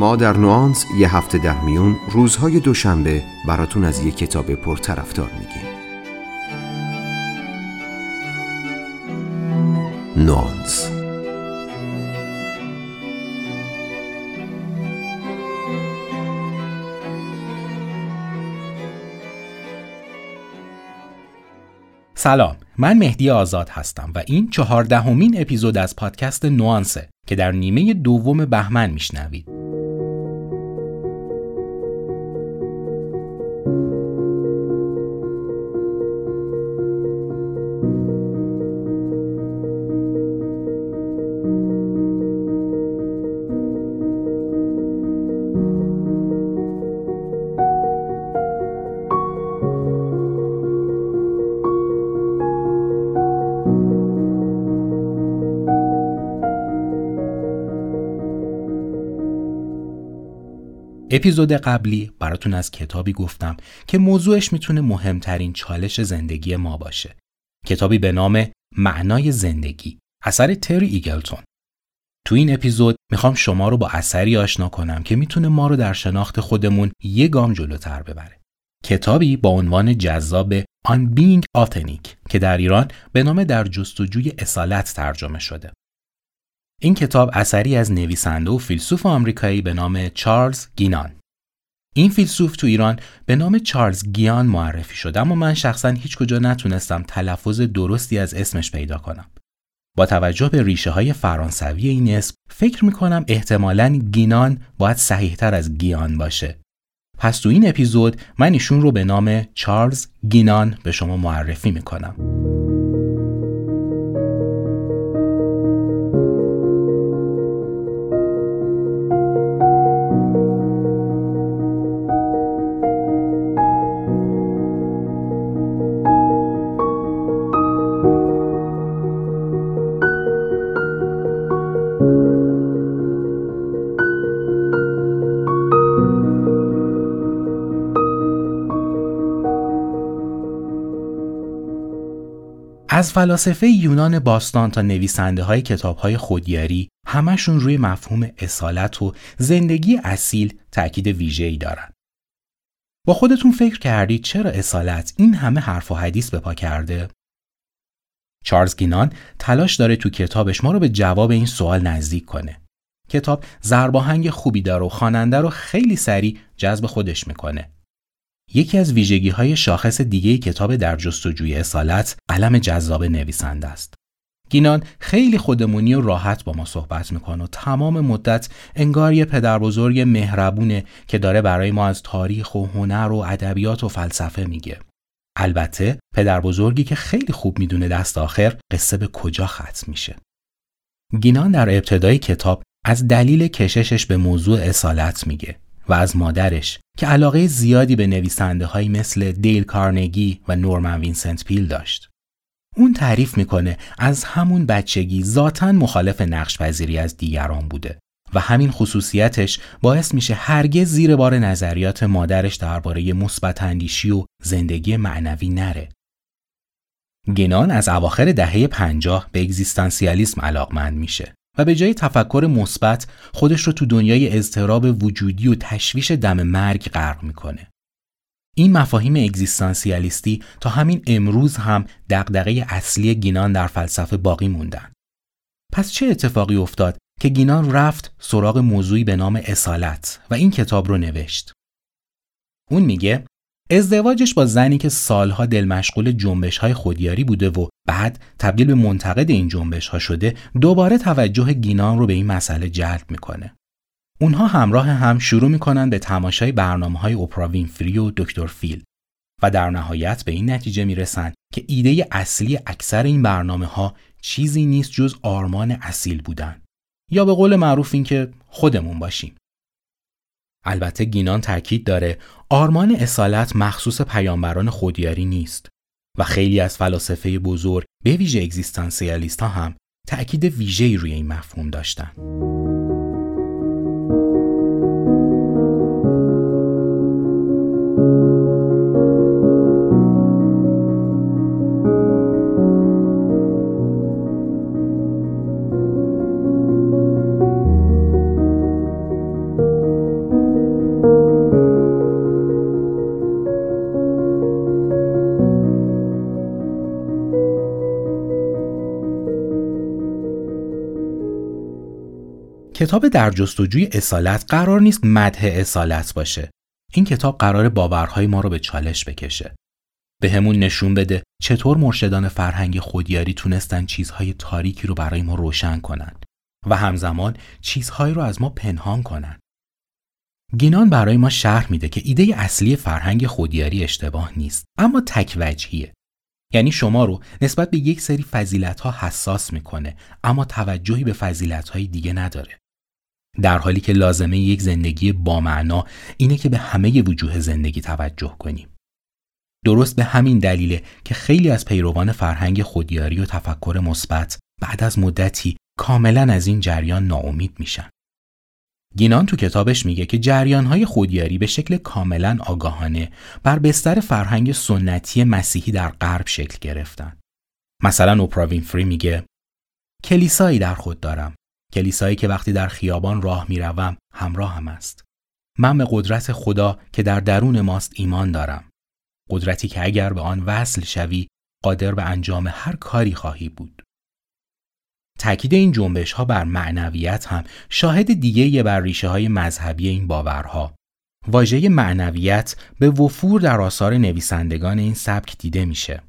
ما در نوانس یه هفته در میون روزهای دوشنبه براتون از یه کتاب پرطرفدار میگیم. نوانس. سلام من مهدی آزاد هستم و این چهاردهمین اپیزود از پادکست نوانسه که در نیمه دوم بهمن میشنوید. اپیزود قبلی براتون از کتابی گفتم که موضوعش می‌تونه مهمترین چالش زندگی ما باشه. کتابی به نام معنای زندگی اثر تری ایگلتون. تو این اپیزود می‌خوام شما رو با اثری آشنا کنم که می‌تونه ما رو در شناخت خودمون یه گام جلوتر ببره. کتابی با عنوان جذاب On Being Authentic که در ایران به نام در جستجوی اصالت ترجمه شده. این کتاب اثری از نویسنده و فیلسوف آمریکایی به نام چارلز گینان. این فیلسوف تو ایران به نام چارلز گیان معرفی شد اما من شخصا هیچ کجا نتونستم تلفظ درستی از اسمش پیدا کنم. با توجه به ریشه های فرانسوی این اسم فکر می کنم احتمالاً گینان باید صحیحتر از گیان باشه. پس تو این اپیزود من ایشون رو به نام چارلز گینان به شما معرفی می از فلاسفه یونان باستان تا نویسنده های کتاب های خودیاری همشون روی مفهوم اصالت و زندگی اصیل تاکید ویژه‌ای دارن. با خودتون فکر کردید چرا اصالت این همه حرف و حدیث به پا کرده؟ چارلز گینان تلاش داره تو کتابش ما رو به جواب این سوال نزدیک کنه. کتاب زرباهنگ خوبی داره و خواننده رو خیلی سریع جذب خودش می‌کنه. یکی از ویژگی های شاخص دیگه کتاب در جستجوی اصالت قلم جذاب نویسنده است. گینان خیلی خودمونی و راحت با ما صحبت می‌کنه و تمام مدت انگار یه پدر بزرگ مهربونه که داره برای ما از تاریخ و هنر و ادبیات و فلسفه میگه. البته پدر بزرگی که خیلی خوب می‌دونه دست آخر قصه به کجا ختم میشه. گینان در ابتدای کتاب از دلیل کششش به موضوع اصالت میگه و از مادرش که علاقه زیادی به نویسنده هایی مثل دیل کارنگی و نورمن وینسنت پیل داشت. اون تعریف می‌کنه از همون بچگی ذاتا مخالف نقش پذیری از دیگران بوده و همین خصوصیتش باعث میشه هرگز زیر بار نظریات مادرش درباره مثبت اندیشی و زندگی معنوی نره. گنان از اواخر دهه پنجاه به اگزیستانسیالیسم علاقمند میشه و به جای تفکر مثبت خودش رو تو دنیای اضطراب وجودی و تشویش دم مرگ غرق می‌کنه. این مفاهیم اگزیستانسیالیستی تا همین امروز هم دغدغه اصلی گینان در فلسفه باقی موندن. پس چه اتفاقی افتاد که گینان رفت سراغ موضوعی به نام اصالت و این کتاب رو نوشت؟ اون میگه ازدواجش با زنی که سالها دل مشغول جنبش های خودیاری بوده و بعد تبدیل به منتقد این جنبش ها شده دوباره توجه گینان رو به این مسئله جلب می‌کنه. اونها همراه هم شروع می‌کنن به تماشای برنامه های اپرا وینفری و دکتر فیل و در نهایت به این نتیجه می‌رسن که ایده اصلی اکثر این برنامه ها چیزی نیست جز آرمان اصیل بودن یا به قول معروف این که خودمون باشیم. البته گینان تاکید داره آرمان اصالت مخصوص پیامبران خودیاری نیست و خیلی از فلاسفه بزرگ به ویژه اگزیستانسیالیست ها هم تأکید ویژه‌ای روی این مفهوم داشتن. کتاب در جستجوی اصالت قرار نیست مدح اصالت باشه. این کتاب قرار باورهای ما رو به چالش بکشه. به همون نشون بده چطور مرشدان فرهنگ خودیاری تونستن چیزهای تاریکی رو برای ما روشن کنن و همزمان چیزهایی رو از ما پنهان کنن. گینان برای ما شرح میده که ایده اصلی فرهنگ خودیاری اشتباه نیست اما تک وجهیه. یعنی شما رو نسبت به یک سری فضیلت ها حساس می‌کنه اما توجهی به فضیلت های دیگه نداره. در حالی که لازمه یک زندگی با معنا اینه که به همه وجوه زندگی توجه کنیم. درست به همین دلیله که خیلی از پیروان فرهنگ خودیاری و تفکر مثبت بعد از مدتی کاملا از این جریان ناامید میشن. گینان تو کتابش میگه که جریانهای خودیاری به شکل کاملا آگاهانه بر بستر فرهنگ سنتی مسیحی در غرب شکل گرفتن. مثلا اوپرا وینفری میگه کلیسایی در خود دارم. کلیسایی که وقتی در خیابان راه می‌روم همراه هم است. من به قدرت خدا که در درون ماست ایمان دارم. قدرتی که اگر به آن وصل شوی قادر به انجام هر کاری خواهی بود. تاکید این جنبش ها بر معنویت هم شاهد دیگه بر ریشه های مذهبی این باورها. واژه معنویت به وفور در آثار نویسندگان این سبک دیده میشه.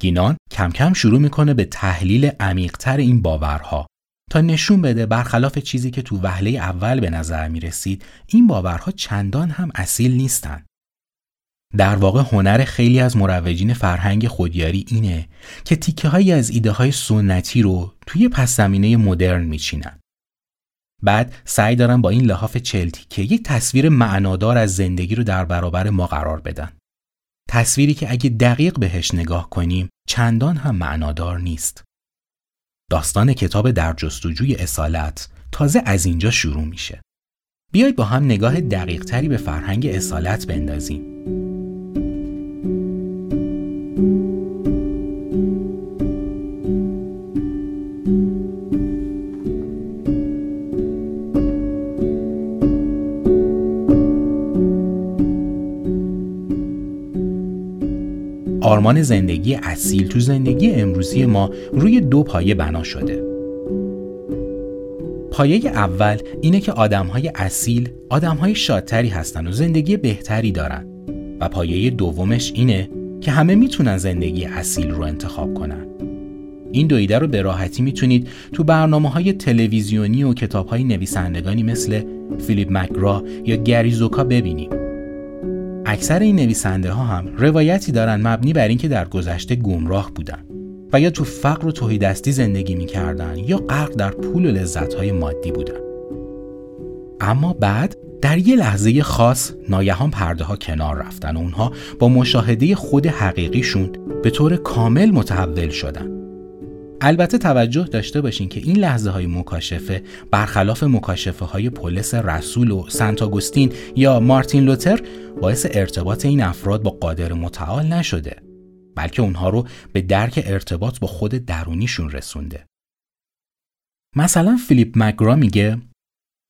گینان کم کم شروع می‌کنه به تحلیل عمیقتر این باورها تا نشون بده برخلاف چیزی که تو وهله اول به نظر می رسید این باورها چندان هم اصیل نیستن. در واقع هنر خیلی از مروجین فرهنگ خودیاری اینه که تیکه هایی از ایده های سنتی رو توی پس زمینه مدرن میچینن. بعد سعی دارن با این لحاف چلتی که یک تصویر معنادار از زندگی رو در برابر ما قرار بدن. تصویری که اگه دقیق بهش نگاه کنیم چندان هم معنادار نیست. داستان کتاب در جستجوی اصالت تازه از اینجا شروع میشه. بیایید با هم نگاه دقیق تری به فرهنگ اصالت بندازیم. آرمان زندگی اصیل تو زندگی امروزی ما روی دو پایه بنا شده. پایه اول اینه که آدمهای اصیل آدمهای شادتری هستن و زندگی بهتری دارن و پایه دومش اینه که همه می‌تونن زندگی اصیل رو انتخاب کنن. این دو ایده رو به راحتی می‌تونید تو برنامه های تلویزیونی و کتاب های نویسندگانی مثل فیلیپ مکگرا یا گری زوکا. اکثر این نویسنده ها هم روایتی دارن مبنی بر اینکه در گذشته گمراه بودن و یا تو فقر و توهیدستی زندگی می‌کردن یا غرق در پول و لذت های مادی بودن. اما بعد در یه لحظه خاص ناگهان پرده ها کنار رفتن و اونها با مشاهده خود حقیقیشون به طور کامل متحول شدن. البته توجه داشته باشین که این لحظه های مکاشفه برخلاف مکاشفه های پولس رسول و سنت آگوستین یا مارتین لوتر باعث ارتباط این افراد با قادر متعال نشده بلکه اونها رو به درک ارتباط با خود درونیشون رسونده. مثلا فیلیپ مگرا میگه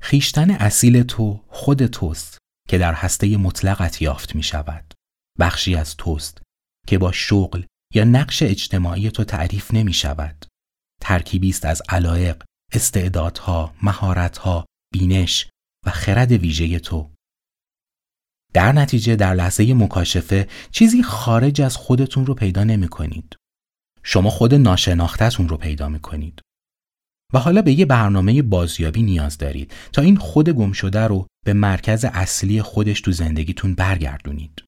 خیشتن اصیل تو خود توست که در هسته مطلقت یافت می شود. بخشی از توست که با شغل یا نقش اجتماعی تو تعریف نمی شود. ترکیبی است از علایق، استعدادها، مهارتها، بینش و خرد ویژه تو. در نتیجه در لحظه مکاشفه چیزی خارج از خودتون رو پیدا نمی کنید. شما خود ناشناختتون رو پیدا می کنید. و حالا به یه برنامه بازیابی نیاز دارید تا این خود گم شده رو به مرکز اصلی خودش تو زندگیتون برگردونید.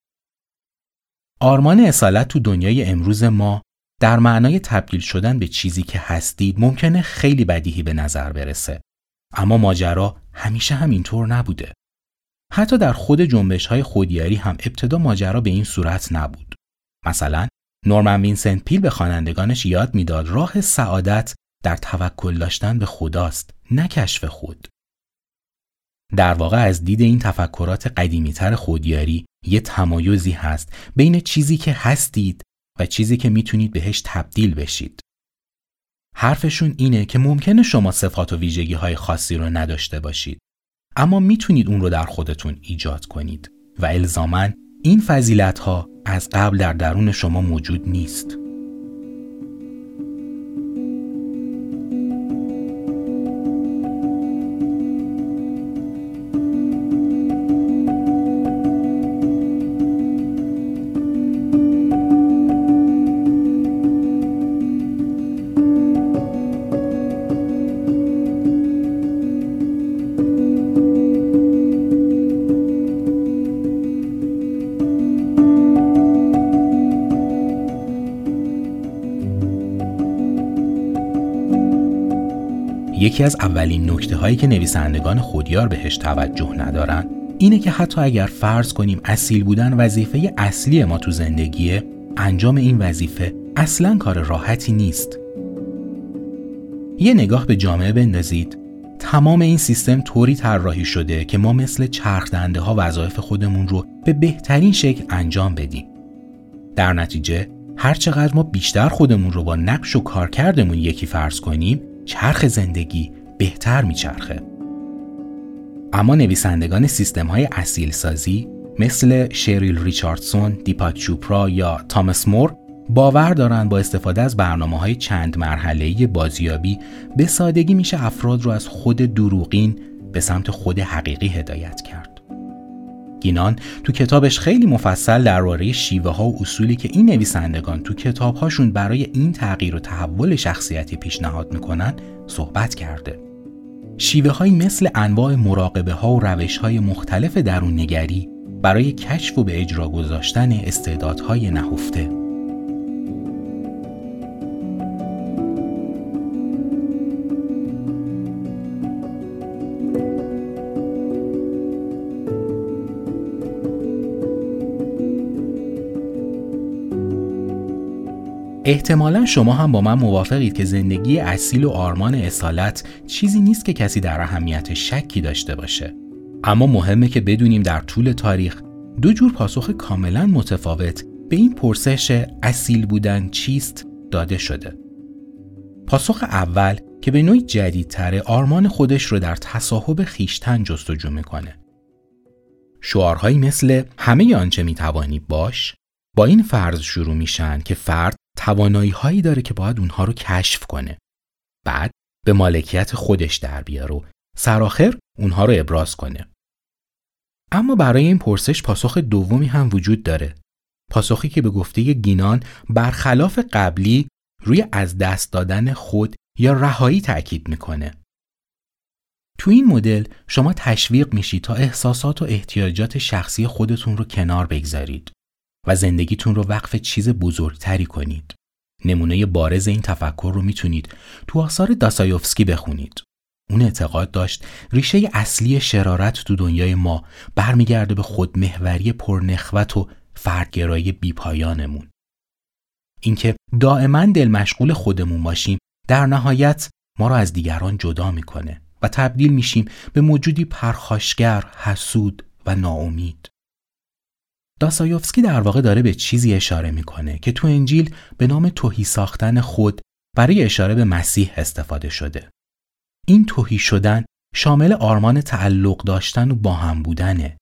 آرمان اصالت تو دنیای امروز ما در معنای تبدیل شدن به چیزی که هستید ممکنه خیلی بدیهی به نظر برسه. اما ماجرا همیشه همینطور نبوده. حتی در خود جنبش های خودیاری هم ابتدا ماجرا به این صورت نبود. مثلا نورمن وینسنت پیل به خوانندگانش یاد می‌داد راه سعادت در توکل داشتن به خداست نه کشف خود. در واقع از دید این تفکرات قدیمیتر خودیاری یه تمایزی هست بین چیزی که هستید و چیزی که می‌تونید بهش تبدیل بشید. حرفشون اینه که ممکنه شما صفات و ویژگی های خاصی رو نداشته باشید اما می‌تونید اون رو در خودتون ایجاد کنید و الزامن این فضیلت ها از قبل در درون شما موجود نیست. یکی از اولین نکته هایی که نویسندگان خودیار بهش توجه ندارن اینه که حتی اگر فرض کنیم اصیل بودن وظیفه اصلی ما تو زندگیه انجام این وظیفه اصلا کار راحتی نیست. یه نگاه به جامعه بندازید. تمام این سیستم طوری طراحی شده که ما مثل چرخ ها وظایف خودمون رو به بهترین شکل انجام بدیم. در نتیجه هر چقدر ما بیشتر خودمون رو با نقش و کارکردمون یکی فرض کنیم چرخ زندگی بهتر میچرخه اما نویسندگان سیستم های اصیل سازی مثل شریل ریچاردسون، دیپاک چوپرا یا تامس مور باور دارند با استفاده از برنامه های چند مرحله بازیابی به سادگی میشه افراد رو از خود دروغین به سمت خود حقیقی هدایت کرد. گینان تو کتابش خیلی مفصل درباره شیوه ها و اصولی که این نویسندگان تو کتابهاشون برای این تغییر و تحول شخصیتی پیشنهاد می‌کنن صحبت کرده. شیوه های مثل انواع مراقبه ها و روش های مختلف درون نگری برای کشف و به اجرا گذاشتن استعدادهای نهفته. احتمالا شما هم با من موافقید که زندگی اصیل و آرمان اصالت چیزی نیست که کسی در اهمیت شکی داشته باشه. اما مهمه که بدونیم در طول تاریخ دو جور پاسخ کاملا متفاوت به این پرسش اصیل بودن چیست داده شده. پاسخ اول که به نوعی جدیدتره آرمان خودش رو در تصاحب خیشتن جستجو می‌کنه. شعارهایی مثل همه آنچه می‌توانی باش با این فرض شروع میشن که فرد توانایی هایی داره که باید اونها رو کشف کنه. بعد به مالکیت خودش در بیاره و سراخر اونها رو ابراز کنه. اما برای این پرسش پاسخ دومی هم وجود داره. پاسخی که به گفته گینان برخلاف قبلی روی از دست دادن خود یا رهایی تأکید می‌کنه. تو این مدل شما تشویق میشید تا احساسات و احتیاجات شخصی خودتون رو کنار بگذارید. و زندگیتون رو وقف چیز بزرگتری کنید. نمونه بارز این تفکر رو می‌تونید تو آثار داسایوفسکی بخونید. اون اعتقاد داشت ریشه اصلی شرارت تو دنیای ما برمیگرده به خودمهوری پرنخوت و فردگرایی بیپایانمون. اینکه دائما دل مشغول خودمون باشیم در نهایت ما را از دیگران جدا می‌کنه و تبدیل میشیم به موجودی پرخاشگر، حسود و ناامید. داسایوفسکی در واقع داره به چیزی اشاره می‌کنه که تو انجیل به نام توهی ساختن خود برای اشاره به مسیح استفاده شده. این توهی شدن شامل آرمان تعلق داشتن و با هم بودنه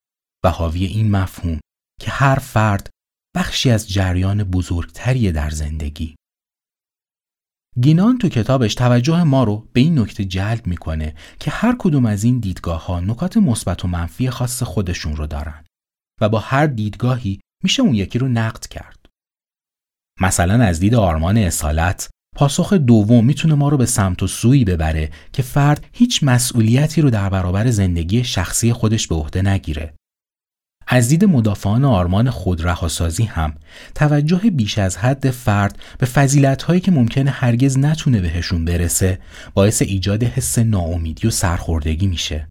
و حاوی این مفهوم که هر فرد بخشی از جریان بزرگتری در زندگی. گینان تو کتابش توجه ما رو به این نکته جلب می‌کنه که هر کدوم از این دیدگاه ها نکات مثبت و منفی خاص خودشون رو دارن. و با هر دیدگاهی میشه اون یکی رو نقد کرد. مثلا از دید آرمان اصالت پاسخ دوم می‌تونه ما رو به سمت و سویی ببره که فرد هیچ مسئولیتی رو در برابر زندگی شخصی خودش به عهده نگیره. از دید مدافعان آرمان خودرهاسازی هم توجه بیش از حد فرد به فضیلت‌هایی که ممکنه هرگز نتونه بهشون برسه باعث ایجاد حس ناامیدی و سرخوردگی میشه.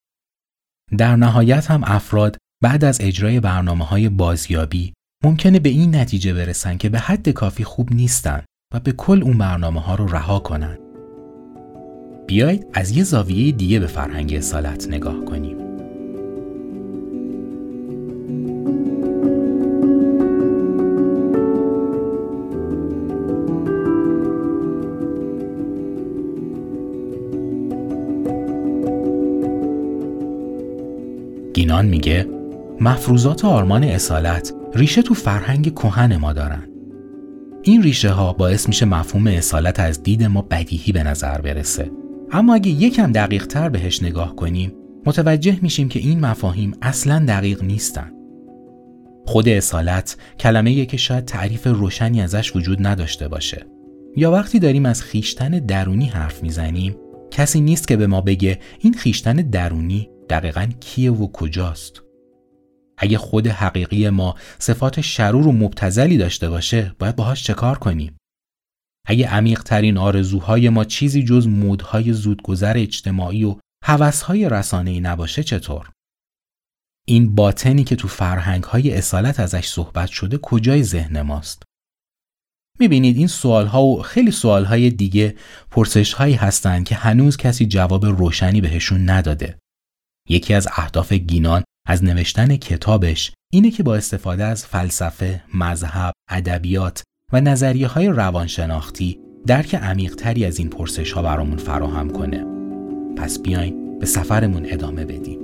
در نهایت هم افراد بعد از اجرای برنامه های بازیابی ممکنه به این نتیجه برسن که به حد کافی خوب نیستن و به کل اون برنامه ها رو رها کنن. بیایید از یه زاویه دیگه به فرهنگ اصالت نگاه کنیم. گینان میگه مفروضات آرمان اصالت ریشه تو فرهنگ کهن ما دارن. این ریشه ها باعث میشه مفهوم اصالت از دید ما بدیهی به نظر برسه. اما اگه یکم دقیق تر بهش نگاه کنیم متوجه میشیم که این مفاهیم اصلا دقیق نیستن. خود اصالت کلمه که شاید تعریف روشنی ازش وجود نداشته باشه. یا وقتی داریم از خیشتن درونی حرف می‌زنیم کسی نیست که به ما بگه این خیشتن درونی دقیقا کیه و کجاست. اگه خود حقیقی ما صفات شرور و مبتزلی داشته باشه باید باهاش چه کار کنیم اگه عمیقترین آرزوهای ما چیزی جز مودهای زودگذر اجتماعی و هوسهای رسانه‌ای نباشه چطور؟ این باطنی که تو فرهنگهای اصالت ازش صحبت شده کجای ذهن ماست؟ می‌بینید این سوالها و خیلی سوالهای دیگه پرسشهایی هستند که هنوز کسی جواب روشنی بهشون نداده. یکی از اهداف گینان از نوشتن کتابش اینه که با استفاده از فلسفه، مذهب، ادبیات و نظریه های روانشناختی درک عمیقتری از این پرسش ها برامون فراهم کنه. پس بیاین به سفرمون ادامه بدیم.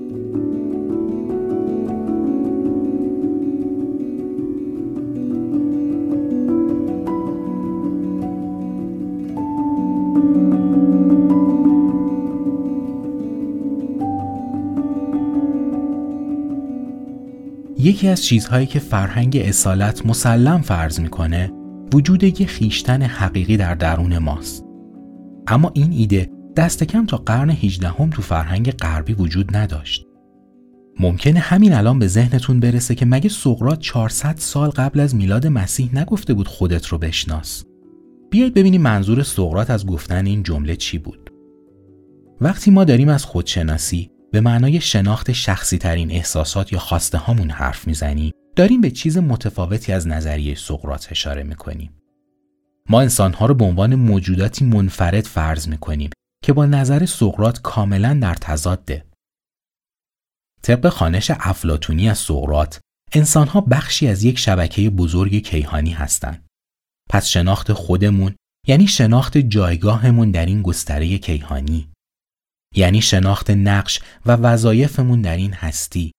یکی از چیزهایی که فرهنگ اصالت مسلم فرض می‌کنه وجود یک خیشتن حقیقی در درون ماست. اما این ایده دست کم تا قرن 18 هم تو فرهنگ غربی وجود نداشت. ممکنه همین الان به ذهنتون برسه که مگه سقراط 400 سال قبل از میلاد مسیح نگفته بود خودت رو بشناس. بیایید ببینیم منظور سقراط از گفتن این جمله چی بود. وقتی ما داریم از خودشناسی به معنای شناخت شخصی ترین احساسات یا خواسته هامون حرف می‌زنیم داریم به چیز متفاوتی از نظریه سقراط اشاره می‌کنیم. ما انسانها رو به عنوان موجوداتی منفرد فرض می‌کنیم که با نظر سقراط کاملا در تضاده. طبق خانش افلاتونی از سقراط انسانها بخشی از یک شبکه بزرگ کیهانی هستند. پس شناخت خودمون یعنی شناخت جایگاهمون در این گستره کیهانی یعنی شناخت نقش و وظایفمون در این هستی.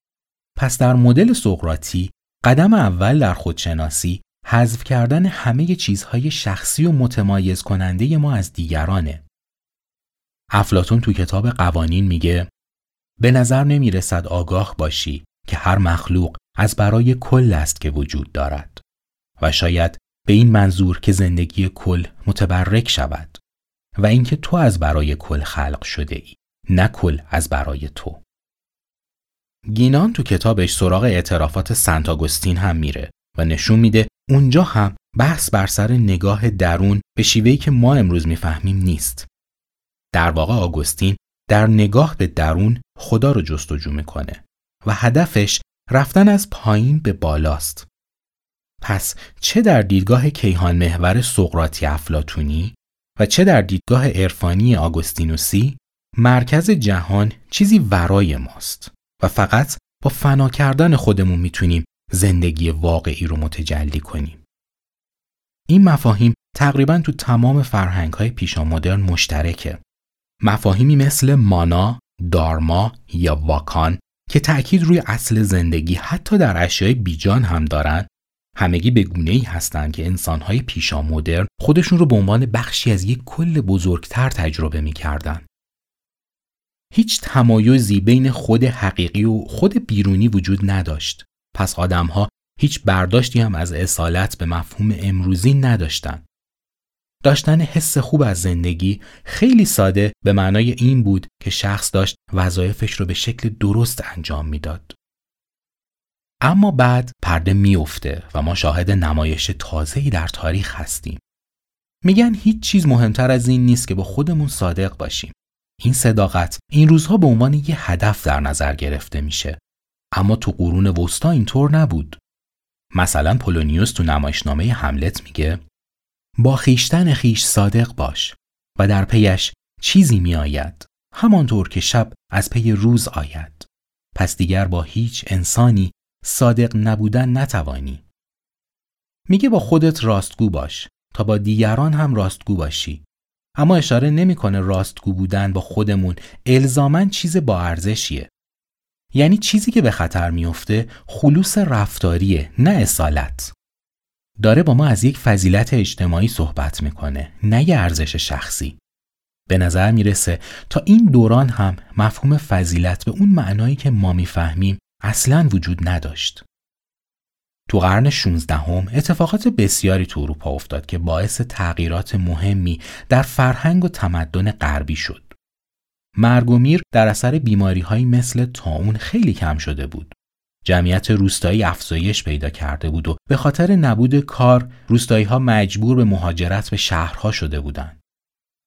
پس در مدل سقراطی قدم اول در خودشناسی حذف کردن همه چیزهای شخصی و متمایز کننده ما از دیگرانه. افلاتون تو کتاب قوانین میگه به نظر نمی رسد آگاه باشی که هر مخلوق از برای کل است که وجود دارد و شاید به این منظور که زندگی کل متبرک شود و اینکه تو از برای کل خلق شده ای نه کل از برای تو گینان تو کتابش سراغ اعترافات سنت آگوستین هم میره و نشون میده اونجا هم بحث بر سر نگاه درون به شیوهی که ما امروز می‌فهمیم نیست. در واقع آگوستین در نگاه به درون خدا رو جستجو می‌کنه و هدفش رفتن از پایین به بالاست. پس چه در دیدگاه کیهان محور سقراطی افلاتونی و چه در دیدگاه عرفانی آگوستینوسی مرکز جهان چیزی ورای ماست و فقط با فنا کردن خودمون می‌تونیم زندگی واقعی رو متجلی کنیم. این مفاهیم تقریبا تو تمام فرهنگ های پیشا مدرن مشترکه. مفاهیمی مثل مانا، دارما یا واکان که تأکید روی اصل زندگی حتی در اشیای بیجان هم دارن همگی به گونه ای هستند که انسانهای پیشا مدرن خودشون رو به عنوان بخشی از یک کل بزرگتر تجربه می‌کردن. هیچ تمایزی بین خود حقیقی و خود بیرونی وجود نداشت. پس آدمها هیچ برداشتی هم از اصالت به مفهوم امروزی نداشتند. داشتن حس خوب از زندگی خیلی ساده به معنای این بود که شخص داشت وظایفش رو به شکل درست انجام می‌داد. اما بعد پرده میافته و ما شاهد نمایش تازه‌ای در تاریخ هستیم. میگن هیچ چیز مهمتر از این نیست که با خودمون صادق باشیم. این صداقت این روزها به عنوان یه هدف در نظر گرفته میشه. اما تو قرون وسطا اینطور نبود. مثلا پولونیوس تو نمایشنامه حملت میگه با خیشتن خیش صادق باش و در پیش چیزی میآید همانطور که شب از پی روز آید. پس دیگر با هیچ انسانی صادق نبودن نتوانی. میگه با خودت راستگو باش تا با دیگران هم راستگو باشی. اما اشاره نمی‌کنه راستگو بودن با خودمون الزامن چیز با ارزشیه. یعنی چیزی که به خطر میفته خلوص رفتاریه نه اصالت. داره با ما از یک فضیلت اجتماعی صحبت می‌کنه نه یه ارزش شخصی. به نظر می‌رسه تا این دوران هم مفهوم فضیلت به اون معنایی که ما می‌فهمیم اصلا وجود نداشت. تو قرن 16 هم اتفاقات بسیاری تو اروپا افتاد که باعث تغییرات مهمی در فرهنگ و تمدن غربی شد. مرگ و میر در اثر بیماری های مثل تاون خیلی کم شده بود. جمعیت روستایی افزایش پیدا کرده بود و به خاطر نبود کار روستایی ها مجبور به مهاجرت به شهرها شده بودند.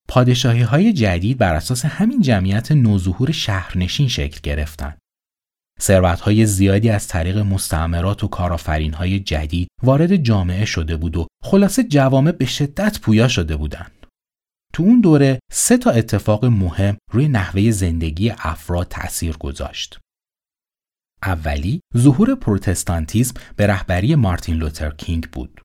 پادشاهی های جدید بر اساس همین جمعیت نوظهور شهرنشین شکل گرفتند. ثروت های زیادی از طریق مستعمرات و کارآفرین های جدید وارد جامعه شده بود و خلاصه جوامع به شدت پویا شده بودند. تو اون دوره سه تا اتفاق مهم روی نحوه زندگی افراد تأثیر گذاشت. اولی ظهور پروتستانتیزم به رهبری مارتین لوتر کینگ بود.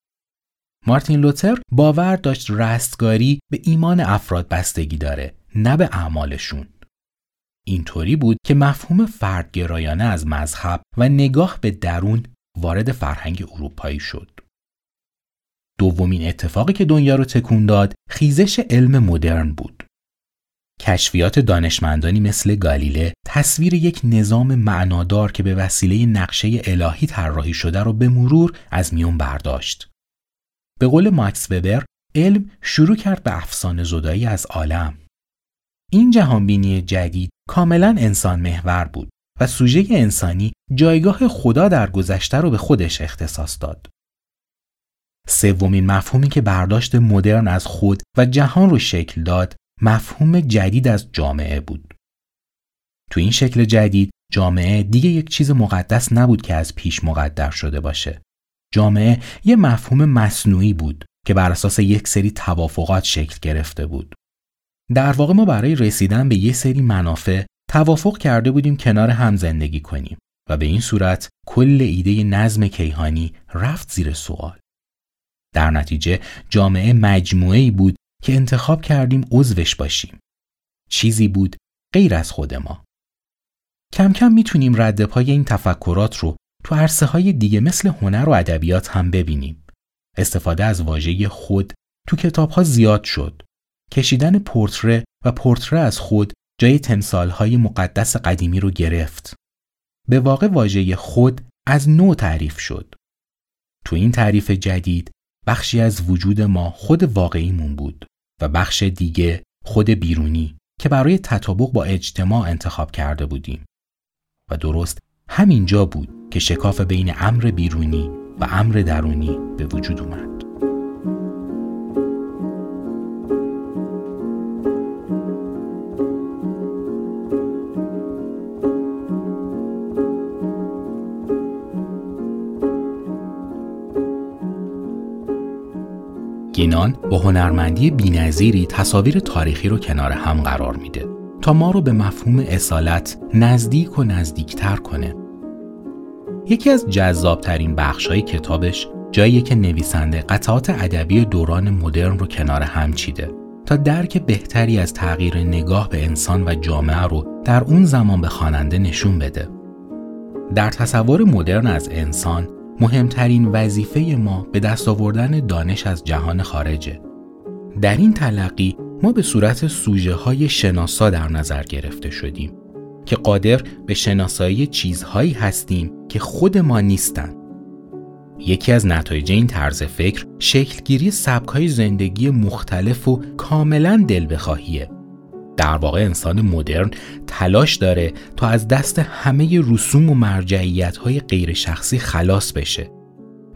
مارتین لوتر باور داشت رستگاری به ایمان افراد بستگی داره نه به اعمالشون. اینطوری بود که مفهوم فردگرایانه از مذهب و نگاه به درون وارد فرهنگ اروپایی شد. دومین اتفاقی که دنیا رو تکون داد خیزش علم مدرن بود. کشفیات دانشمندانی مثل گالیله تصویر یک نظام معنادار که به وسیله نقشه الهی طراحی شده را به مرور از میون برداشت. به قول ماکس وبر علم شروع کرد به افسانه زدایی از عالم. این جهانبینی جدید کاملا انسان محور بود و سوژه انسانی جایگاه خدا در گذشته رو به خودش اختصاص داد. سومین مفهومی که برداشت مدرن از خود و جهان رو شکل داد مفهوم جدید از جامعه بود. تو این شکل جدید جامعه دیگه یک چیز مقدس نبود که از پیش مقدر شده باشه. جامعه یه مفهوم مصنوعی بود که بر اساس یک سری توافقات شکل گرفته بود. در واقع ما برای رسیدن به یه سری منافع توافق کرده بودیم کنار هم زندگی کنیم و به این صورت کل ایده نظم کیهانی رفت زیر سوال. در نتیجه جامعه مجموعه بود که انتخاب کردیم عضوش باشیم. چیزی بود غیر از خود ما. کم کم می‌تونیم رد پای این تفکرات رو تو عرصه های دیگه مثل هنر و ادبیات هم ببینیم. استفاده از واژه خود تو کتاب ها زیاد شد. کشیدن پورتره و پورتره از خود جای تمثال های مقدس قدیمی رو گرفت. به واقع واژه خود از نو تعریف شد. تو این تعریف جدید بخشی از وجود ما خود واقعیمون بود و بخش دیگه خود بیرونی که برای تطابق با اجتماع انتخاب کرده بودیم و درست همینجا بود که شکاف بین امر بیرونی و امر درونی به وجود اومد گینان با هنرمندی بینظیری تصاویر تاریخی رو کنار هم قرار میده تا ما رو به مفهوم اصالت نزدیک و نزدیکتر کنه. یکی از جذابترین های کتابش جایی که نویسنده قطعات ادبی دوران مدرن رو کنار هم چیده تا درک بهتری از تغییر نگاه به انسان و جامعه رو در اون زمان به خواننده نشون بده. در تصور مدرن از انسان مهمترین وظیفه ما به دست آوردن دانش از جهان خارجه. در این تلقی ما به صورت سوژه های شناسا در نظر گرفته شدیم که قادر به شناسایی چیزهایی هستیم که خود ما نیستند. یکی از نتایج این طرز فکر شکلگیری سبکهای زندگی مختلف و کاملا دل بخواهیه در واقع انسان مدرن تلاش داره تا از دست همه رسوم و مرجعیت های غیر شخصی خلاص بشه.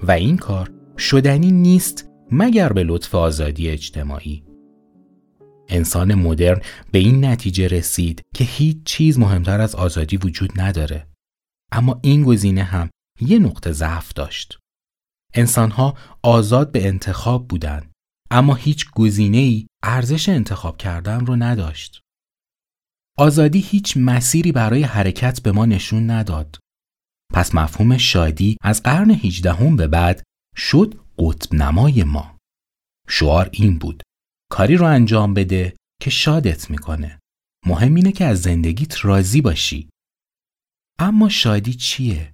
و این کار شدنی نیست مگر به لطف آزادی اجتماعی. انسان مدرن به این نتیجه رسید که هیچ چیز مهمتر از آزادی وجود نداره. اما این گزینه هم یه نقطه ضعف داشت. انسانها آزاد به انتخاب بودند. اما هیچ گزینه ای ارزش انتخاب کردن رو نداشت. آزادی هیچ مسیری برای حرکت به ما نشون نداد. پس مفهوم شادی از قرن هیچدهم به بعد شد قطب نمای ما. شعار این بود کاری رو انجام بده که شادت می‌کنه. مهم اینه که از زندگیت راضی باشی. اما شادی چیه؟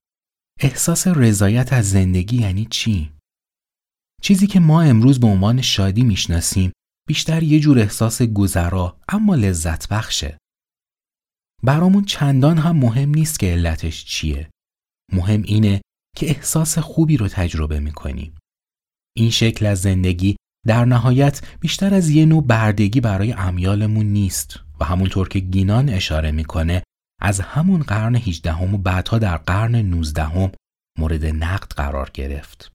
احساس رضایت از زندگی یعنی چی؟ چیزی که ما امروز به عنوان شادی می‌شناسیم بیشتر یه جور احساس گذرا اما لذت بخشه. برامون چندان هم مهم نیست که علتش چیه. مهم اینه که احساس خوبی رو تجربه می‌کنیم. این شکل از زندگی در نهایت بیشتر از یه نوع بردگی برای امیالمون نیست و همونطور که گینان اشاره می‌کنه از همون قرن 18 هم و بعدها در قرن 19 هم مورد نقد قرار گرفت.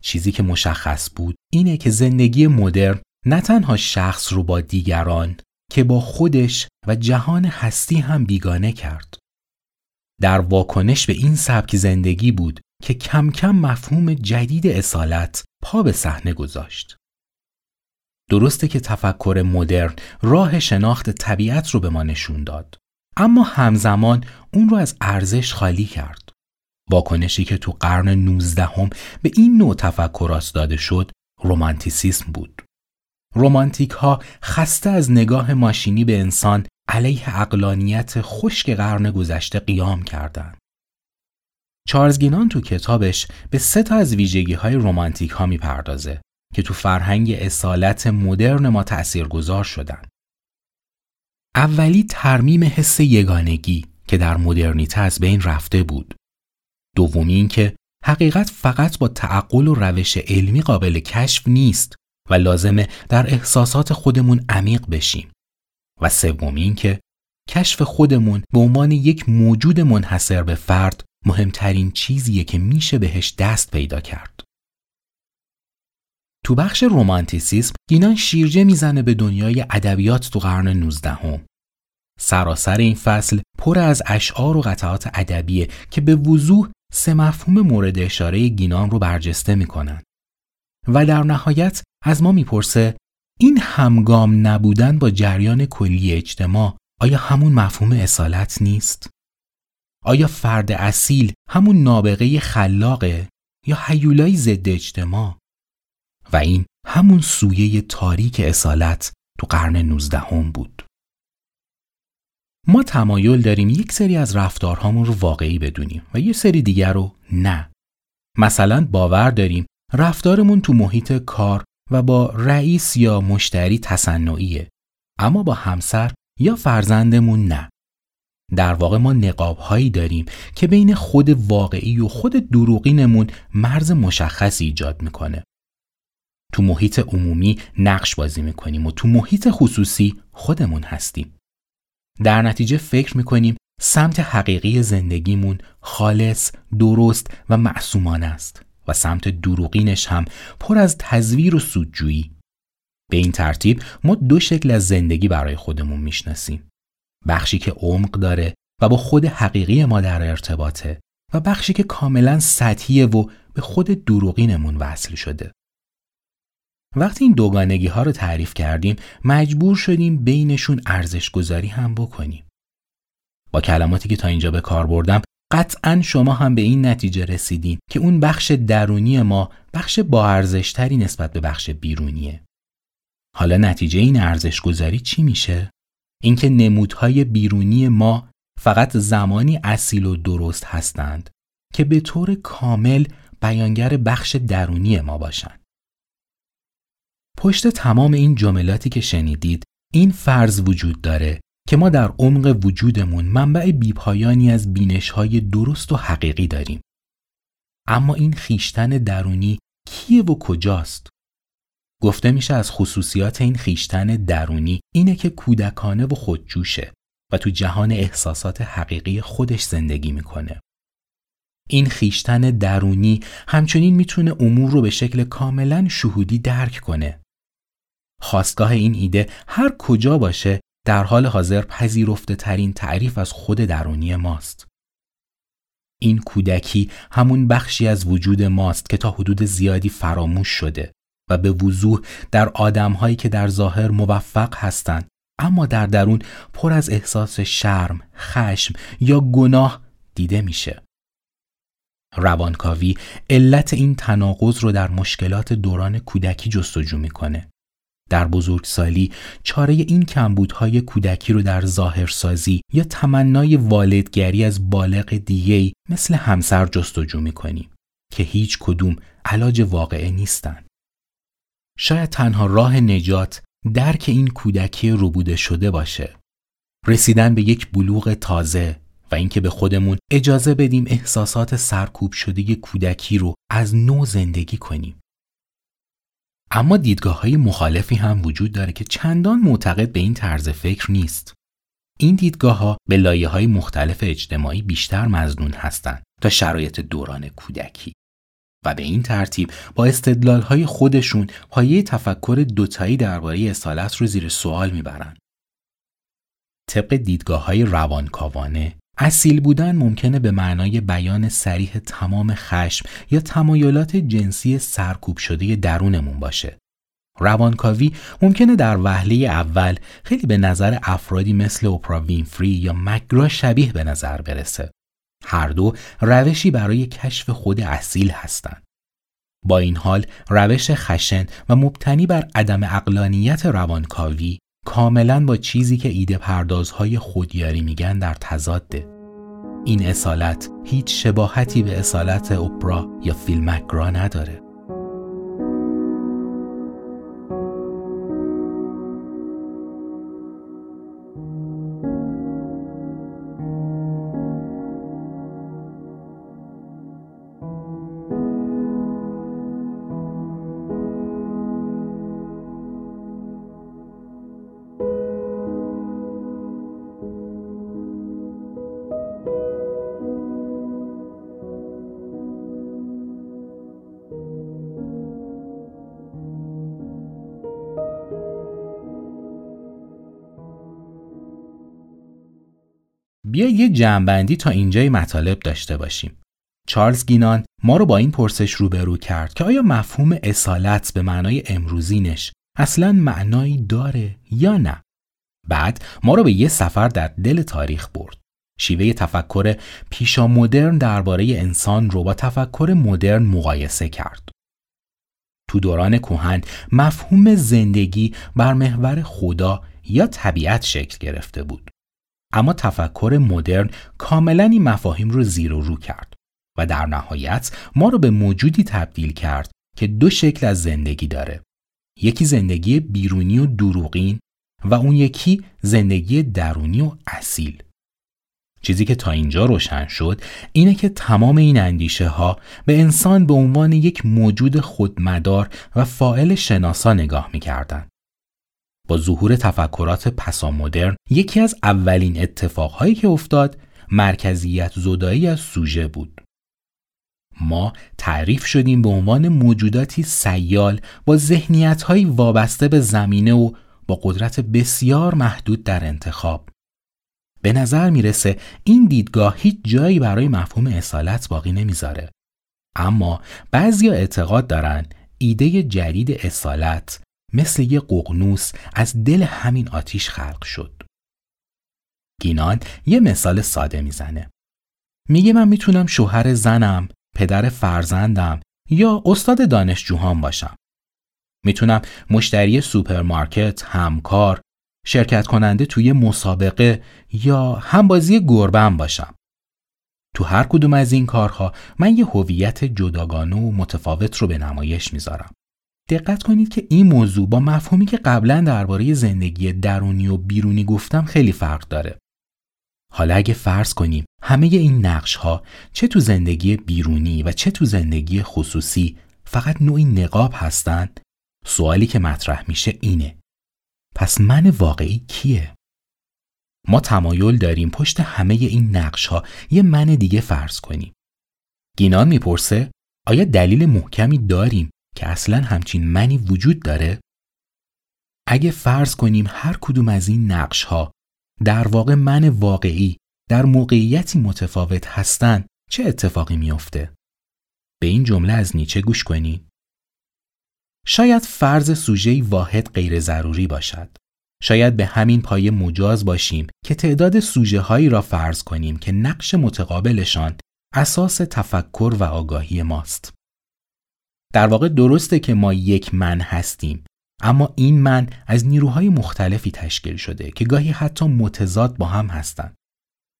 چیزی که مشخص بود اینه که زندگی مدرن نه تنها شخص رو با دیگران که با خودش و جهان هستی هم بیگانه کرد. در واکنش به این سبک زندگی بود که کم کم مفهوم جدید اصالت پا به صحنه گذاشت. درسته که تفکر مدرن راه شناخت طبیعت رو به ما نشون داد اما همزمان اون رو از ارزش خالی کرد. واکنشی که تو قرن 19 هم به این نوع تفکرات داده شد رومانتیسیسم بود. رومانتیک ها خسته از نگاه ماشینی به انسان علیه اقلانیت خشک قرن گذشته قیام کردند. چارلز گینان تو کتابش به سه تا از ویژگی های رومانتیک ها می‌پردازه که تو فرهنگ اصالت مدرن ما تأثیر گذار شدن. اولی ترمیم حس یگانگی که در مدرنیته از بین رفته بود. دومی این که حقیقت فقط با تعقل و روش علمی قابل کشف نیست و لازمه در احساسات خودمون عمیق بشیم. و سومی این که کشف خودمون به عنوان یک موجود منحصر به فرد مهمترین چیزیه که میشه بهش دست پیدا کرد. تو بخش رومانتیسیسم گینان شیرجه می‌زنه به دنیای ادبیات تو قرن 19 هم. سراسر این فصل پر از اشعار و قطعات ادبیه که به وضوح سه مفهوم مورد اشاره گینان رو برجسته می‌کنن. و در نهایت از ما می‌پرسه این همگام نبودن با جریان کلی اجتماع آیا همون مفهوم اصالت نیست؟ آیا فرد اصیل همون نابغه خلاقه یا حیولای ضد اجتماع؟ و این همون سویه تاریک اصالت تو قرن 19 هم بود. ما تمایل داریم یک سری از رفتارهامون رو واقعی بدونیم و یه سری دیگر رو نه. مثلا باور داریم رفتارمون تو محیط کار و با رئیس یا مشتری تصنعیه اما با همسر یا فرزندمون نه. در واقع ما نقاب هایی داریم که بین خود واقعی و خود دروغینمون مرز مشخصی ایجاد می‌کنه. تو محیط عمومی نقش بازی می‌کنیم و تو محیط خصوصی خودمون هستیم. در نتیجه فکر می‌کنیم سمت حقیقی زندگیمون خالص، درست و معصومانه است و سمت دروغینش هم پر از تزویر و سودجویی. به این ترتیب ما دو شکل از زندگی برای خودمون می‌شناسیم. بخشی که عمق داره و با خود حقیقی ما در ارتباطه و بخشی که کاملا سطحیه و به خود دروغینمون وصل شده. وقتی این دوگانگی ها رو تعریف کردیم مجبور شدیم بینشون ارزش گذاری هم بکنیم. با کلماتی که تا اینجا به کار بردم قطعا شما هم به این نتیجه رسیدین که اون بخش درونی ما بخش با ارزشتری نسبت به بخش بیرونیه. حالا نتیجه این ارزش گذاری چی میشه؟ اینکه نمودهای بیرونی ما فقط زمانی اصیل و درست هستند که به طور کامل بیانگر بخش درونی ما باشند. پشت تمام این جملاتی که شنیدید این فرض وجود داره که ما در عمق وجودمون منبع بیپایانی از بینشهای درست و حقیقی داریم. اما این خیشتن درونی کیه و کجاست؟ گفته میشه از خصوصیات این خیشتن درونی اینه که کودکانه و خودجوشه و تو جهان احساسات حقیقی خودش زندگی می‌کنه. این خیشتن درونی همچنین می‌تونه امور رو به شکل کاملا شهودی درک کنه. خواستگاه این ایده هر کجا باشه در حال حاضر پذیرفته ترین تعریف از خود درونی ماست. این کودکی همون بخشی از وجود ماست که تا حدود زیادی فراموش شده و به وضوح در آدمهایی که در ظاهر موفق هستند اما در درون پر از احساس شرم، خشم یا گناه دیده میشه. روانکاوی علت این تناقض رو در مشکلات دوران کودکی جستجو می‌کنه. در بزرگسالی چاره این کمبودهای کودکی رو در ظاهرسازی یا تمنای والدگری از بالغ دیگهی مثل همسر جستجو می‌کنیم که هیچ کدوم علاج واقعه نیستند. شاید تنها راه نجات درک این کودکی روبوده شده باشه. رسیدن به یک بلوغ تازه و اینکه به خودمون اجازه بدیم احساسات سرکوب شده کودکی رو از نو زندگی کنیم. اما دیدگاه های مخالفی هم وجود داره که چندان معتقد به این طرز فکر نیست. این دیدگاه ها به لایه های مختلف اجتماعی بیشتر مزنون هستند تا شرایط دوران کودکی و به این ترتیب با استدلال های خودشون پایه تفکر دوتایی درباره اصالت رو زیر سوال می‌برند. طبق دیدگاه های روانکاوانه اصیل بودن ممکنه به معنای بیان سریح تمام خشم یا تمایلات جنسی سرکوب شده درونمون باشه. روانکاوی ممکنه در وهله اول خیلی به نظر افرادی مثل اوپرا وینفری یا مکگرا شبیه به نظر برسه. هر دو روشی برای کشف خود اصیل هستند. با این حال روش خشن و مبتنی بر عدم اقلانیت روانکاوی کاملا با چیزی که ایده پردازهای خودیاری میگن در تضاده. این اصالت هیچ شباهتی به اصالت اپرا یا فیلم مکگرا نداره. بیا یه جمعبندی تا اینجای مطالب داشته باشیم. چارلز گینان ما رو با این پرسش روبرو کرد که آیا مفهوم اصالت به معنای امروزینش اصلا معنایی داره یا نه؟ بعد ما رو به یه سفر در دل تاریخ برد. شیوه تفکر پیشا مدرن درباره انسان رو با تفکر مدرن مقایسه کرد. تو دوران کوهن مفهوم زندگی بر محور خدا یا طبیعت شکل گرفته بود. اما تفکر مدرن کاملا این مفاهیم رو زیر و رو کرد و در نهایت ما رو به موجودی تبدیل کرد که دو شکل از زندگی داره. یکی زندگی بیرونی و دروغین و اون یکی زندگی درونی و اصیل. چیزی که تا اینجا روشن شد اینه که تمام این اندیشه ها به انسان به عنوان یک موجود خودمدار و فائل شناسا نگاه می‌کردن با ظهور تفکرات پسامدرن یکی از اولین اتفاقهایی که افتاد مرکزیت زدایی از سوژه بود. ما تعریف شدیم به عنوان موجوداتی سیال با ذهنیتهایی وابسته به زمینه و با قدرت بسیار محدود در انتخاب. به نظر می‌رسه این دیدگاه هیچ جایی برای مفهوم اصالت باقی نمی‌ذاره. اما بعضی اعتقاد دارن ایده جدید اصالت مثل یه ققنوس از دل همین آتیش خلق شد. گینان یه مثال ساده می‌زنه. میگه من می‌تونم شوهر زنم، پدر فرزندم یا استاد دانشجوهام باشم. می‌تونم مشتری سوپرمارکت، همکار، شرکت کننده توی مسابقه یا همبازی گربم باشم. تو هر کدوم از این کارها من یه هویت جداگانه و متفاوت رو به نمایش می‌ذارم. دقت کنید که این موضوع با مفهومی که قبلا درباره زندگی درونی و بیرونی گفتم خیلی فرق داره. حالا اگه فرض کنیم همه این نقش ها چه تو زندگی بیرونی و چه تو زندگی خصوصی فقط نوعی نقاب هستند سوالی که مطرح میشه اینه پس من واقعی کیه؟ ما تمایل داریم پشت همه این نقش ها یه من دیگه فرض کنیم. گینان می‌پرسه آیا دلیل محکمی داریم که اصلا همچین منی وجود داره؟ اگه فرض کنیم هر کدوم از این نقش ها در واقع من واقعی در موقعیتی متفاوت هستند چه اتفاقی میافته؟ به این جمله از نیچه گوش کنید. شاید فرض سوژه واحد غیر ضروری باشد. شاید به همین پایه مجاز باشیم که تعداد سوژه هایی را فرض کنیم که نقش متقابلشان اساس تفکر و آگاهی ماست. در واقع درسته که ما یک من هستیم اما این من از نیروهای مختلفی تشکیل شده که گاهی حتی متضاد با هم هستند.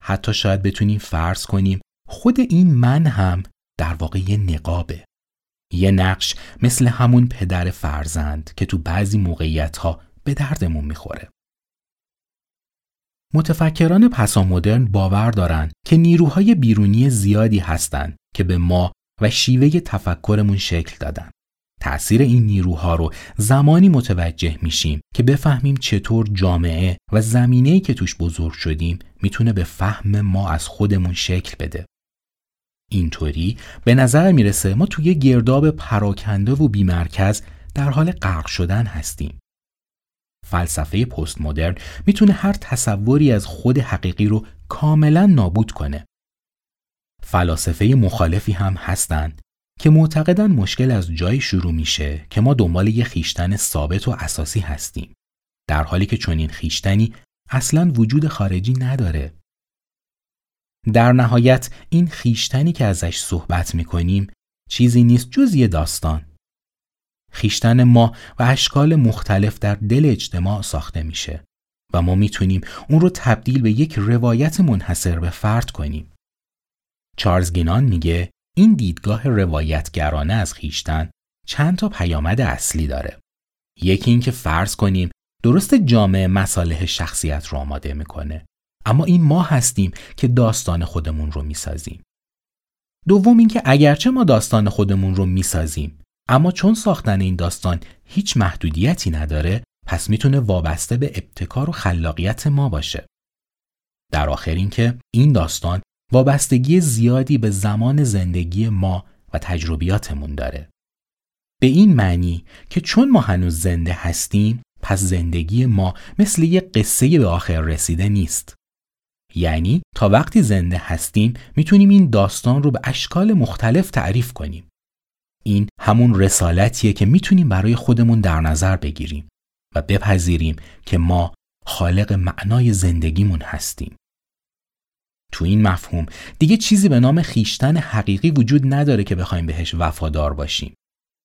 حتی شاید بتونیم فرض کنیم خود این من هم در واقع یه نقابه. یه نقش مثل همون پدر فرزند که تو بعضی موقعیت ها به دردمون می‌خوره. متفکران پسامدرن باور دارند که نیروهای بیرونی زیادی هستند که به ما و شیوه تفکرمون شکل دادن. تأثیر این نیروها رو زمانی متوجه میشیم که بفهمیم چطور جامعه و زمینه‌ای که توش بزرگ شدیم می‌تونه به فهم ما از خودمون شکل بده. اینطوری به نظر می‌رسه ما توی گرداب پراکنده و بیمرکز در حال غرق شدن هستیم. فلسفه پست مدرن می‌تونه هر تصوری از خود حقیقی رو کاملا نابود کنه. فلاسفه مخالفی هم هستند که معتقدن مشکل از جایی شروع میشه که ما دنبال یه خیشتن ثابت و اساسی هستیم در حالی که چنین خیشتنی اصلا وجود خارجی نداره. در نهایت این خیشتنی که ازش صحبت می‌کنیم چیزی نیست جز یه داستان. خیشتن ما و اشکال مختلف در دل اجتماع ساخته میشه و ما می‌تونیم اون رو تبدیل به یک روایت منحصر به فرد کنیم. چارلز گینان میگه این دیدگاه روایتگرانه از خیشتن چند تا پیامد اصلی داره. یکی اینکه فرض کنیم درست جامعه مصالح شخصیت رو آماده می‌کنه اما این ما هستیم که داستان خودمون رو می‌سازیم. دوم اینکه اگرچه ما داستان خودمون رو می‌سازیم اما چون ساختن این داستان هیچ محدودیتی نداره پس می‌تونه وابسته به ابتکار و خلاقیت ما باشه. در آخر اینکه این داستان وابستگی زیادی به زمان زندگی ما و تجربیاتمون داره. به این معنی که چون ما هنوز زنده هستیم پس زندگی ما مثل یک قصه به آخر رسیده نیست. یعنی تا وقتی زنده هستیم می‌تونیم این داستان رو به اشکال مختلف تعریف کنیم. این همون رسالتیه که می‌تونیم برای خودمون در نظر بگیریم و بپذیریم که ما خالق معنای زندگیمون هستیم. تو این مفهوم دیگه چیزی به نام خیشتن حقیقی وجود نداره که بخوایم بهش وفادار باشیم.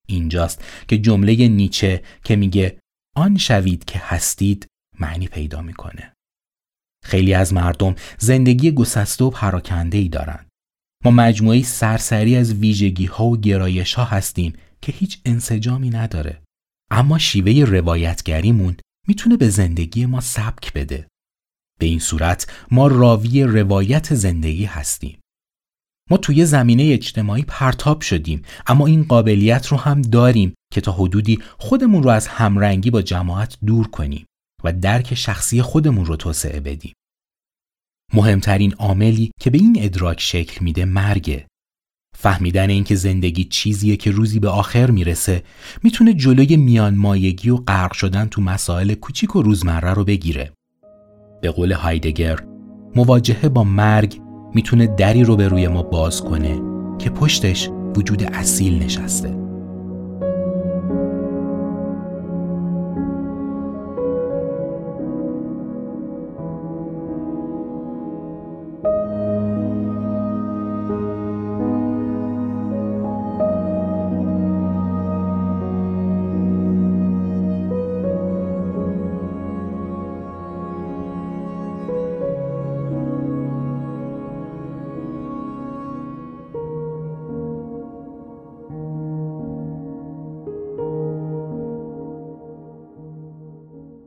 اینجاست که جمله نیچه که میگه آن شوید که هستید معنی پیدا می‌کنه. خیلی از مردم زندگی گسسته و پراکنده ای دارن. ما مجموعه سرسری از ویژگی ها و گرایش ها هستیم که هیچ انسجامی نداره. اما شیوه روایتگریمون می‌تونه به زندگی ما سبک بده. به این صورت ما راوی روایت زندگی هستیم. ما توی زمینه اجتماعی پرتاب شدیم اما این قابلیت رو هم داریم که تا حدودی خودمون رو از همرنگی با جماعت دور کنیم و درک شخصی خودمون رو توسعه بدیم. مهمترین عاملی که به این ادراک شکل میده مرگه. فهمیدن اینکه زندگی چیزیه که روزی به آخر می‌رسه می‌تونه جلوی میان مایگی و غرق شدن تو مسائل کوچیک و روزمره رو بگیره. به قول هایدگر مواجهه با مرگ می‌تونه دری رو به روی ما باز کنه که پشتش وجود اصیل نشسته.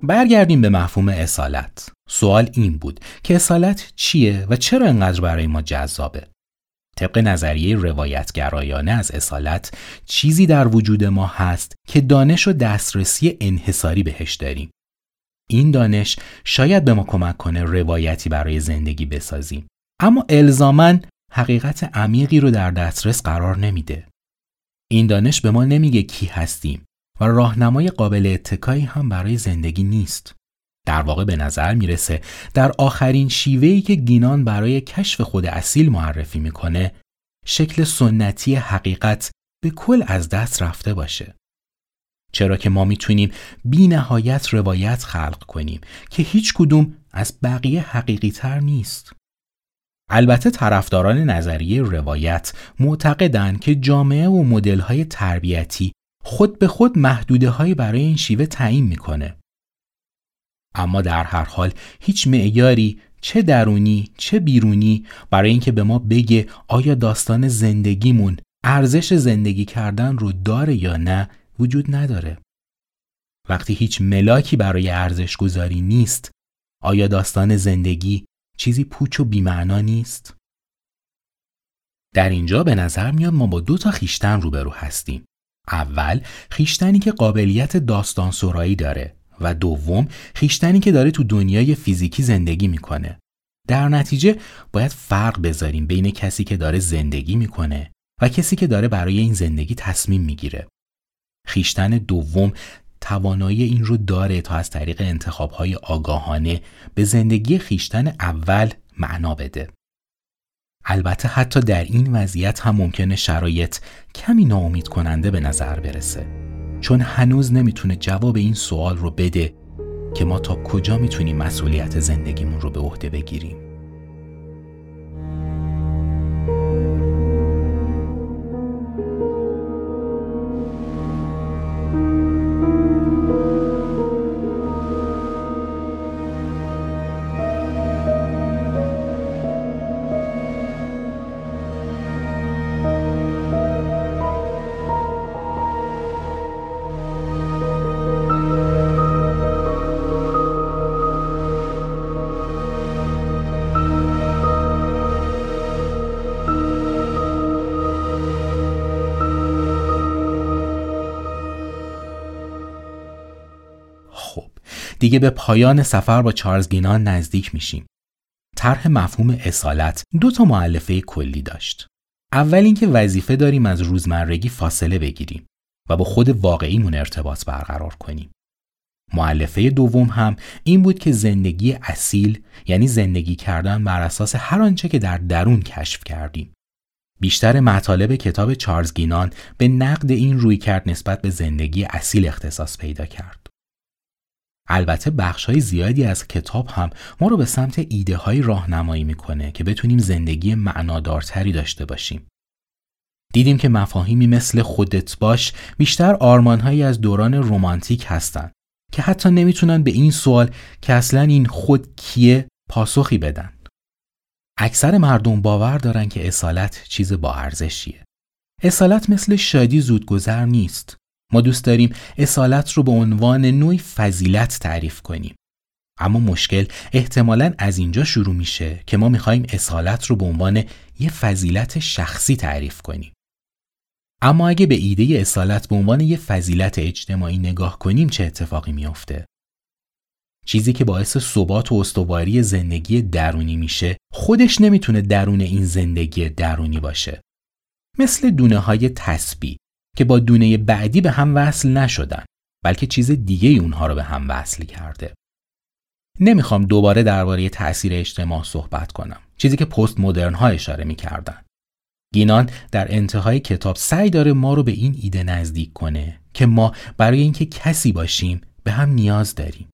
برگردیم به مفهوم اصالت. سوال این بود که اصالت چیه و چرا انقدر برای ما جذابه؟ طبق نظریه روایتگرایانه از اصالت چیزی در وجود ما هست که دانش و دسترسی انحصاری بهش داریم. این دانش شاید به ما کمک کنه روایتی برای زندگی بسازیم. اما الزامن حقیقت عمیقی رو در دسترس قرار نمیده. این دانش به ما نمیگه کی هستیم و راهنمای قابل اتکایی هم برای زندگی نیست. در واقع به نظر می‌رسه در آخرین شیوهی که گینان برای کشف خود اصیل معرفی می‌کنه شکل سنتی حقیقت به کل از دست رفته باشه. چرا که ما می‌تونیم بی نهایت روایت خلق کنیم که هیچ کدوم از بقیه حقیقی تر نیست. البته طرفداران نظریه روایت معتقدند که جامعه و مدل‌های تربیتی خود به خود محدوده های برای این شیوه تعیین می‌کنه. اما در هر حال هیچ معیاری چه درونی چه بیرونی برای اینکه به ما بگه آیا داستان زندگیمون ارزش زندگی کردن رو داره یا نه وجود نداره. وقتی هیچ ملاکی برای ارزش گذاری نیست آیا داستان زندگی چیزی پوچ و بیمعنا نیست؟ در اینجا به نظر میاد ما با دو تا خیشتن روبرو هستیم. اول خیشتنی که قابلیت داستان سرایی داره و دوم خیشتنی که داره تو دنیای فیزیکی زندگی می‌کنه. در نتیجه باید فرق بذاریم بین کسی که داره زندگی می‌کنه و کسی که داره برای این زندگی تصمیم می‌گیره. خیشتن دوم توانایی این رو داره تا از طریق انتخابهای آگاهانه به زندگی خیشتن اول معنا بده. البته حتی در این وضعیت هم ممکنه شرایط کمی ناامید کننده به نظر برسه. چون هنوز نمی‌تونه جواب این سوال رو بده که ما تا کجا می‌تونیم مسئولیت زندگیمون رو به عهده بگیریم. دیگه به پایان سفر با چارلز گینان نزدیک میشیم. طرح مفهوم اصالت دو تا معلفه کلی داشت. اول اینکه وظیفه داریم از روزمرگی فاصله بگیریم و با خود واقعیمون ارتباط برقرار کنیم. معلفه دوم هم این بود که زندگی اصیل یعنی زندگی کردن بر اساس هر آنچه که در درون کشف کردیم. بیشتر مطالب کتاب چارلز گینان به نقد این روی کرد نسبت به زندگی اصیل اختصاص پیدا کرد. البته بخش های زیادی از کتاب هم ما رو به سمت ایده های راهنمایی می‌کنه که بتونیم زندگی معنادارتری داشته باشیم. دیدیم که مفاهیمی مثل خودت باش بیشتر آرمانهایی از دوران رومانتیک هستند که حتی نمی‌تونن به این سوال که اصلا این خود کیه پاسخی بدن. اکثر مردم باور دارن که اصالت چیز با ارزشیه. اصالت مثل شادی زودگذر نیست. ما دوست داریم اصالت رو به عنوان نوعی فضیلت تعریف کنیم. اما مشکل احتمالا از اینجا شروع میشه که ما می‌خوایم اصالت رو به عنوان یه فضیلت شخصی تعریف کنیم. اما اگه به ایده اصالت به عنوان یه فضیلت اجتماعی نگاه کنیم چه اتفاقی میافته؟ چیزی که باعث ثبات و استواری زندگی درونی میشه خودش نمی‌تونه درون این زندگی درونی باشه. مثل دونه های تسبیح که با دونه بعدی به هم وصل نشدن بلکه چیز دیگه اونها رو به هم وصل کرده. نمی‌خوام دوباره درباره تاثیر اجتماع صحبت کنم. چیزی که پست مدرن ها اشاره می‌کردن. گینان در انتهای کتاب سعی داره ما رو به این ایده نزدیک کنه که ما برای اینکه کسی باشیم به هم نیاز داریم.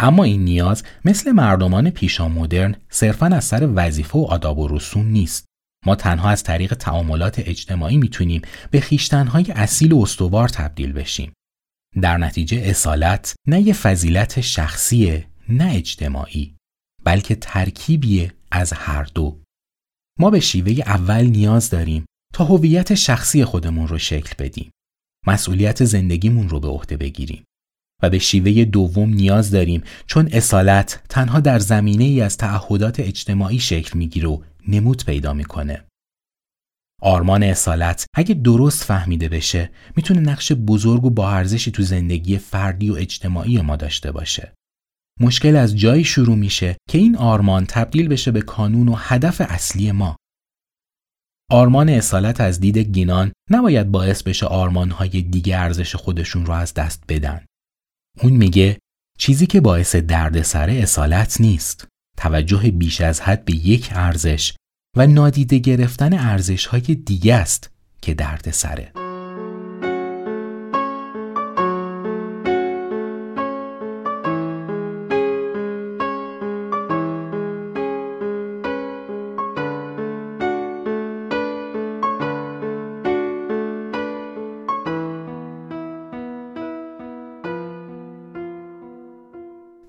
اما این نیاز مثل مردمان پیشا مدرن صرفا از سر وظیفه و آداب و رسوم نیست. ما تنها از طریق تعاملات اجتماعی می‌تونیم به خیشتنهای اصیل و استوار تبدیل بشیم. در نتیجه اصالت نه یه فضیلت شخصیه نه اجتماعی بلکه ترکیبیه از هر دو. ما به شیوه اول نیاز داریم تا هویت شخصی خودمون رو شکل بدیم. مسئولیت زندگیمون رو به عهده بگیریم. و به شیوه دوم نیاز داریم چون اصالت تنها در زمینه ای از تعهدات اجتماعی شکل می‌گیره و نمود پیدا می‌کنه. آرمان اصالت اگه درست فهمیده بشه می‌تونه نقش بزرگ و با ارزشی تو زندگی فردی و اجتماعی ما داشته باشه. مشکل از جایی شروع میشه که این آرمان تبدیل بشه به کانون و هدف اصلی ما. آرمان اصالت از دید گینان نباید باعث بشه آرمانهای دیگه ارزش خودشون رو از دست بدن. اون میگه چیزی که باعث دردسر اصالت نیست. توجه بیش از حد به یک ارزش و نادیده گرفتن ارزش های دیگه است که دردسره.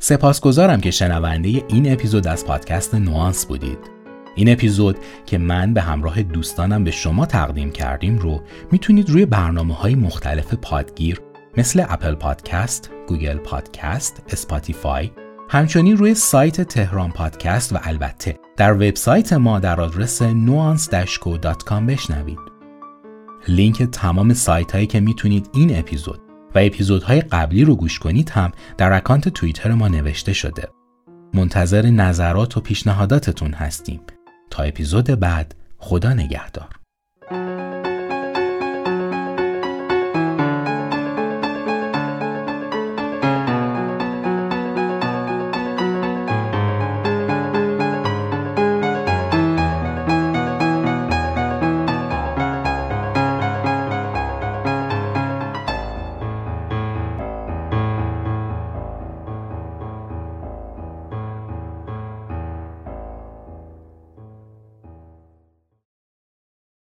سپاسگزارم که شنونده این اپیزود از پادکست نوانس بودید. این اپیزود که من به همراه دوستانم به شما تقدیم کردیم رو می‌تونید روی برنامه های مختلف پادگیر مثل اپل پادکست، گوگل پادکست، اسپاتیفای، همچنین روی سایت تهران پادکست و البته در وبسایت ما در آدرس nuance بشنوید. لینک تمام سایت هایی که می‌تونید این اپیزود و اپیزودهای قبلی رو گوش کنید هم در اکانت توییتر ما نوشته شده. منتظر نظرات و پیشنهاداتتون هستیم. تا اپیزود بعد خدا نگهدار.